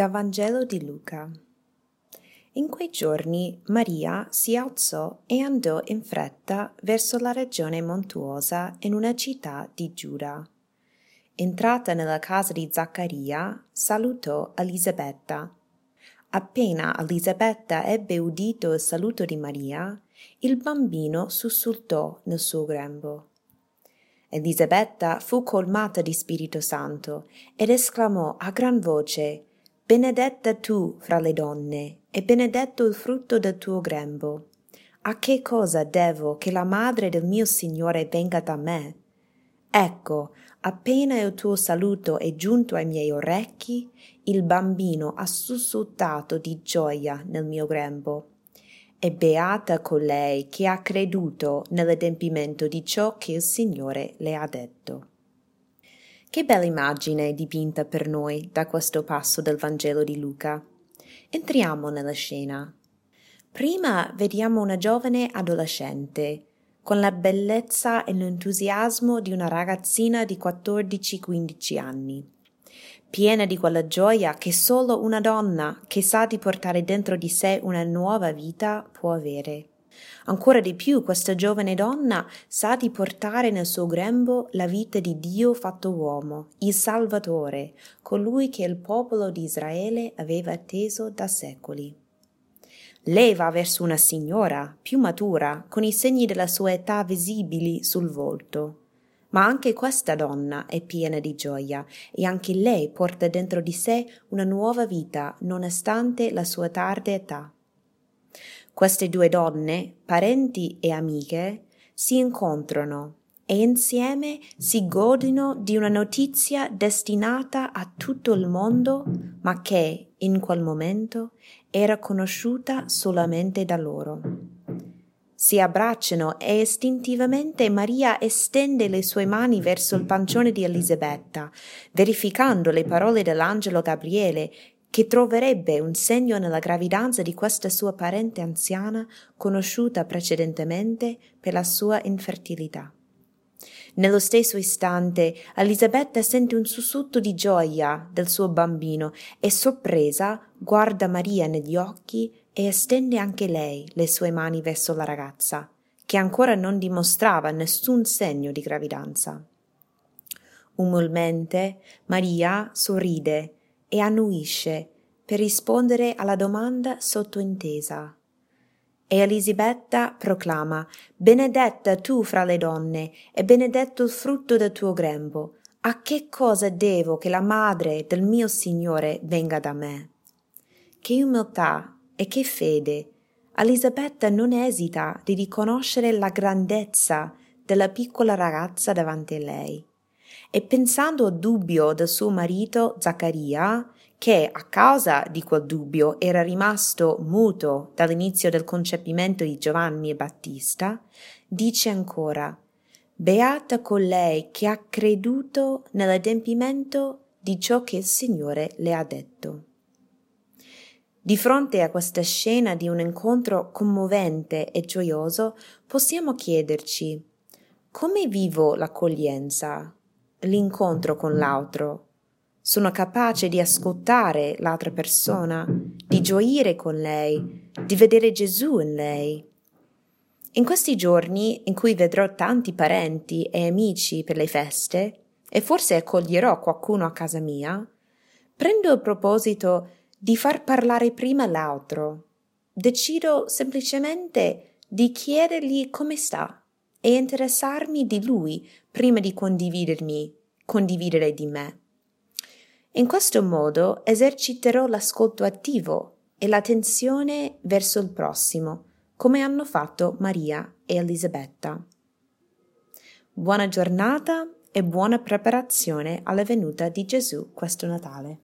Da Vangelo di Luca. In quei giorni Maria si alzò e andò in fretta verso la regione montuosa in una città di Giuda. Entrata nella casa di Zaccaria, salutò Elisabetta. Appena Elisabetta ebbe udito il saluto di Maria, il bambino sussultò nel suo grembo. Elisabetta fu colmata di Spirito Santo ed esclamò a gran voce Benedetta tu fra le donne e benedetto il frutto del tuo grembo. A che cosa devo che la madre del mio Signore venga da me? Ecco, appena il tuo saluto è giunto ai miei orecchi, il bambino ha sussultato di gioia nel mio grembo e beata colei che ha creduto nell'adempimento di ciò che il Signore le ha detto. Che bella immagine dipinta per noi da questo passo del Vangelo di Luca. Entriamo nella scena. Prima vediamo una giovane adolescente, con la bellezza e l'entusiasmo di una ragazzina di 14-15 anni piena di quella gioia che solo una donna che sa di portare dentro di sé una nuova vita può avere. Ancora di più questa giovane donna sa di portare nel suo grembo la vita di Dio fatto uomo, il Salvatore, colui che il popolo di Israele aveva atteso da secoli. Lei va verso una signora più matura, con i segni della sua età visibili sul volto. Ma anche questa donna è piena di gioia e anche lei porta dentro di sé una nuova vita nonostante la sua tarda età. Queste due donne, parenti e amiche, si incontrano e insieme si godono di una notizia destinata a tutto il mondo, ma che, in quel momento, era conosciuta solamente da loro. Si abbracciano e istintivamente Maria estende le sue mani verso il pancione di Elisabetta, verificando le parole dell'angelo Gabriele che troverebbe un segno nella gravidanza di questa sua parente anziana conosciuta precedentemente per la sua infertilità. Nello stesso istante Elisabetta sente un sussulto di gioia del suo bambino e sorpresa guarda Maria negli occhi e estende anche lei le sue mani verso la ragazza, che ancora non dimostrava nessun segno di gravidanza. Umilmente Maria sorride e annuisce per rispondere alla domanda sottointesa. E Elisabetta proclama Benedetta tu fra le donne e benedetto il frutto del tuo grembo. A che cosa devo che la madre del mio Signore venga da me? Che umiltà e che fede! Elisabetta non esita di riconoscere la grandezza della piccola ragazza davanti a lei. E pensando al dubbio del suo marito Zaccaria, che a causa di quel dubbio era rimasto muto dall'inizio del concepimento di Giovanni e Battista, dice ancora Beata colei che ha creduto nell'adempimento di ciò che il Signore le ha detto. Di fronte a questa scena di un incontro commovente e gioioso, possiamo chiederci come vivo l'accoglienza, l'incontro con l'altro? Sono capace di ascoltare l'altra persona, di gioire con lei, di vedere Gesù in lei. In questi giorni in cui vedrò tanti parenti e amici per le feste, e forse accoglierò qualcuno a casa mia, prendo il proposito di far parlare prima l'altro. Decido semplicemente di chiedergli come sta e interessarmi di lui prima di condividermi, condividere di me. In questo modo eserciterò l'ascolto attivo e l'attenzione verso il prossimo, come hanno fatto Maria e Elisabetta. Buona giornata e buona preparazione alla venuta di Gesù questo Natale.